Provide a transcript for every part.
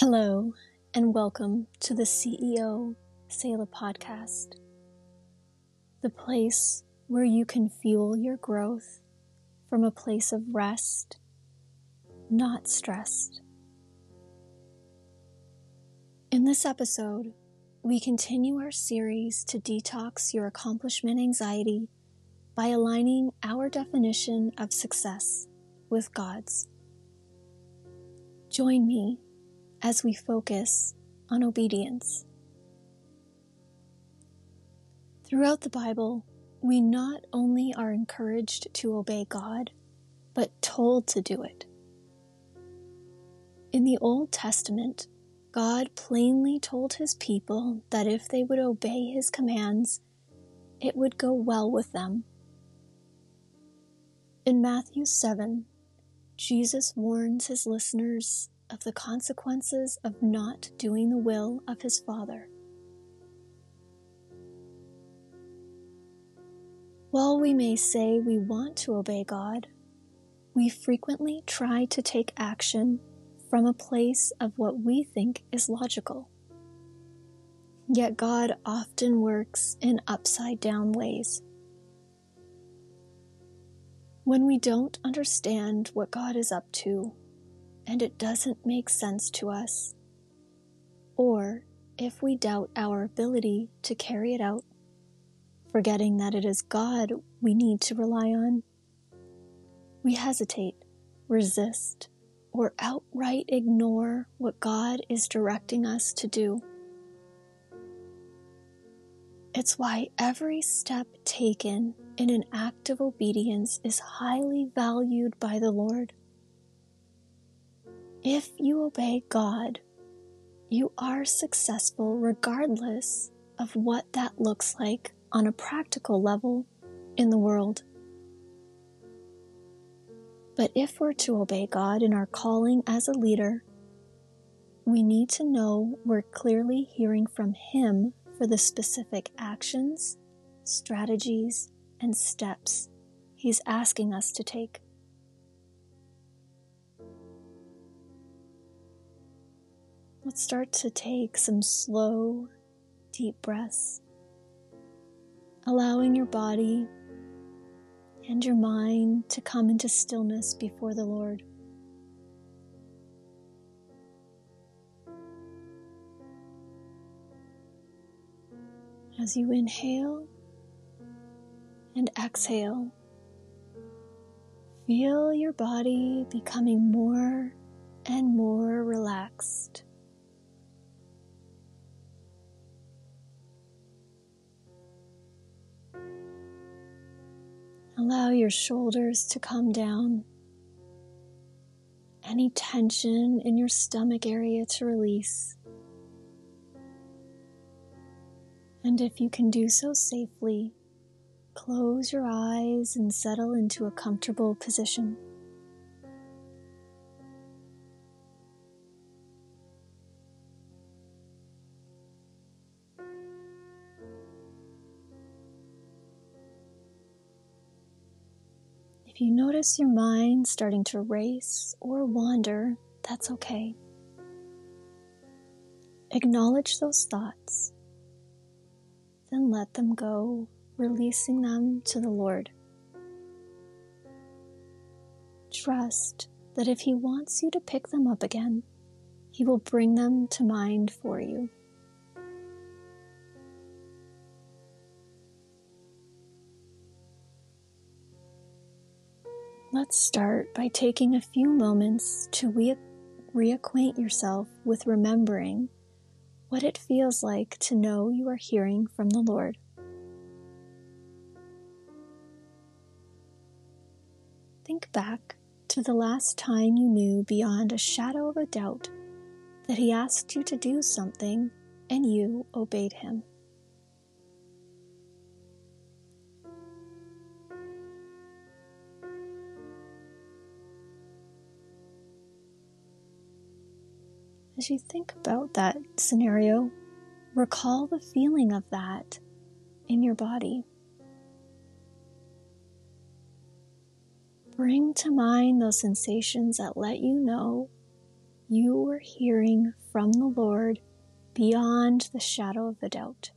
Hello, and welcome to the CEO Selah podcast, the place where you can fuel your growth from a place of rest, not stressed. In this episode, we continue our series to detox your accomplishment anxiety by aligning our definition of success with God's. Join me as we focus on obedience. Throughout the Bible, we not only are encouraged to obey God, but told to do it. In the Old Testament, God plainly told his people that if they would obey his commands, it would go well with them. In Matthew 7, Jesus warns his listeners of the consequences of not doing the will of his Father. While we may say we want to obey God, we frequently try to take action from a place of what we think is logical. Yet God often works in upside down ways. When we don't understand what God is up to, and it doesn't make sense to us, or if we doubt our ability to carry it out, forgetting that it is God we need to rely on, we hesitate, resist, or outright ignore what God is directing us to do. It's why every step taken in an act of obedience is highly valued by the Lord. If you obey God, you are successful regardless of what that looks like on a practical level in the world. But if we're to obey God in our calling as a leader, we need to know we're clearly hearing from Him for the specific actions, strategies, and steps He's asking us to take. Let's start to take some slow, deep breaths, allowing your body and your mind to come into stillness before the Lord. As you inhale and exhale, feel your body becoming more and more relaxed. Allow your shoulders to come down. Any tension in your stomach area to release. And if you can do so safely, close your eyes and settle into a comfortable position. Notice your mind starting to race or wander, that's okay. Acknowledge those thoughts, then let them go, releasing them to the Lord. Trust that if He wants you to pick them up again, He will bring them to mind for you. Let's start by taking a few moments to re- reacquaint yourself with remembering what it feels like to know you are hearing from the Lord. Think back to the last time you knew beyond a shadow of a doubt that He asked you to do something and you obeyed Him. As you think about that scenario, recall the feeling of that in your body. Bring to mind those sensations that let you know you were hearing from the Lord beyond the shadow of the doubt.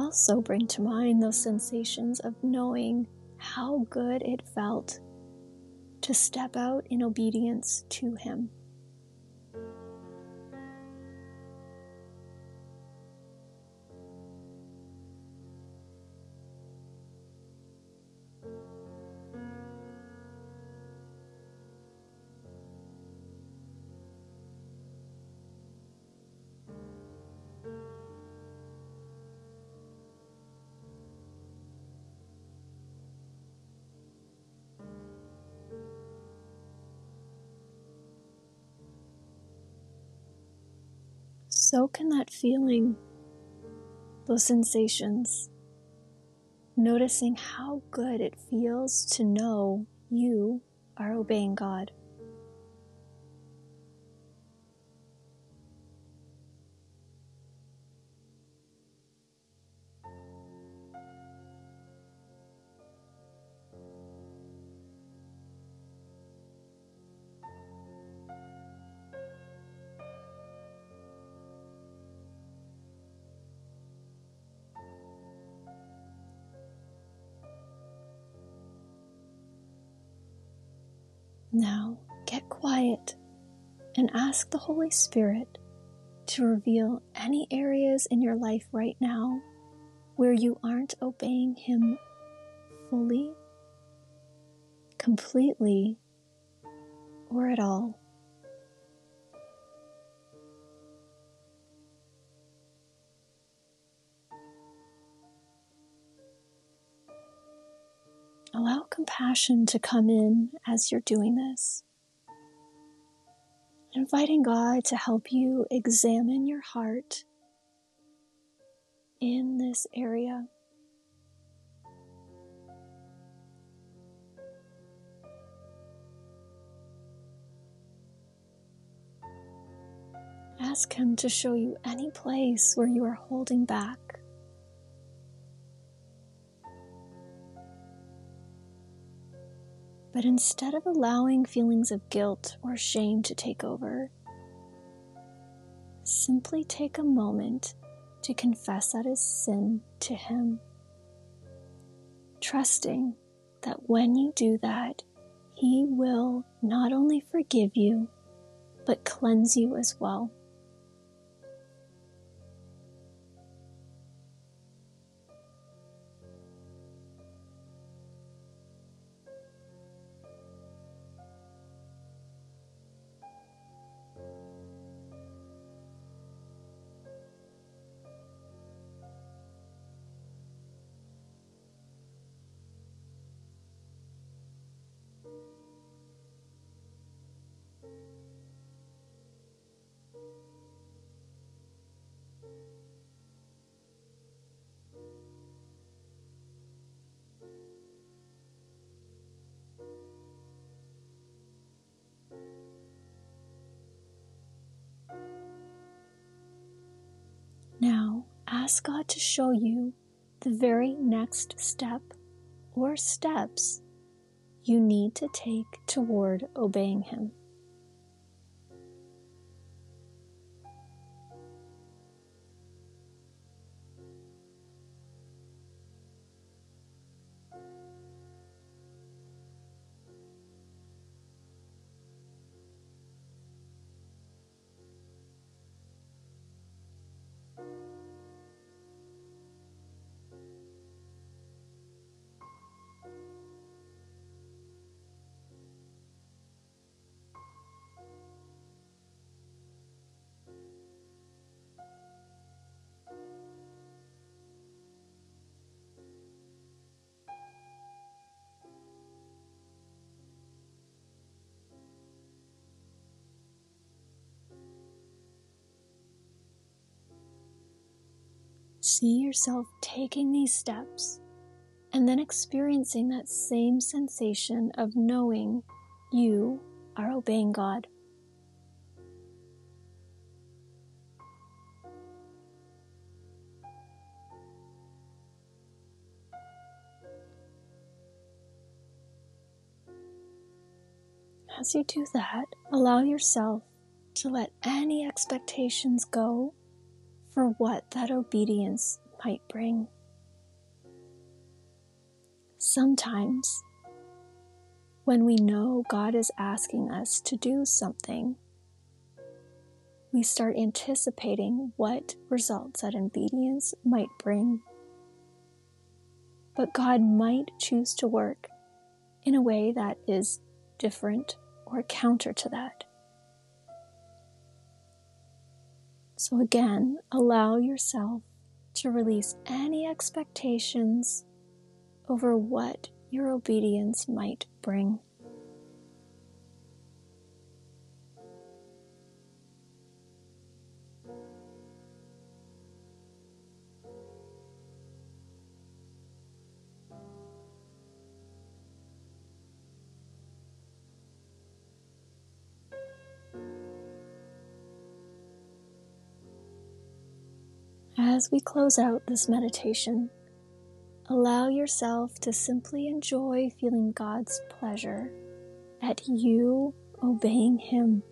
Also, bring to mind those sensations of knowing how good it felt to step out in obedience to Him. Soak in that feeling, those sensations, noticing how good it feels to know you are obeying God. Now get quiet and ask the Holy Spirit to reveal any areas in your life right now where you aren't obeying Him fully, completely, or at all. Allow compassion to come in as you're doing this. Inviting God to help you examine your heart in this area. Ask Him to show you any place where you are holding back But instead of allowing feelings of guilt or shame to take over, simply take a moment to confess that is sin to Him, trusting that when you do that, He will not only forgive you, but cleanse you as well. Ask God to show you the very next step or steps you need to take toward obeying Him. See yourself taking these steps and then experiencing that same sensation of knowing you are obeying God. As you do that, allow yourself to let any expectations go for what that obedience might bring. Sometimes, when we know God is asking us to do something, we start anticipating what results that obedience might bring. But God might choose to work in a way that is different or counter to that. So, again, allow yourself to release any expectations over what your obedience might bring. As we close out this meditation, allow yourself to simply enjoy feeling God's pleasure at you obeying Him.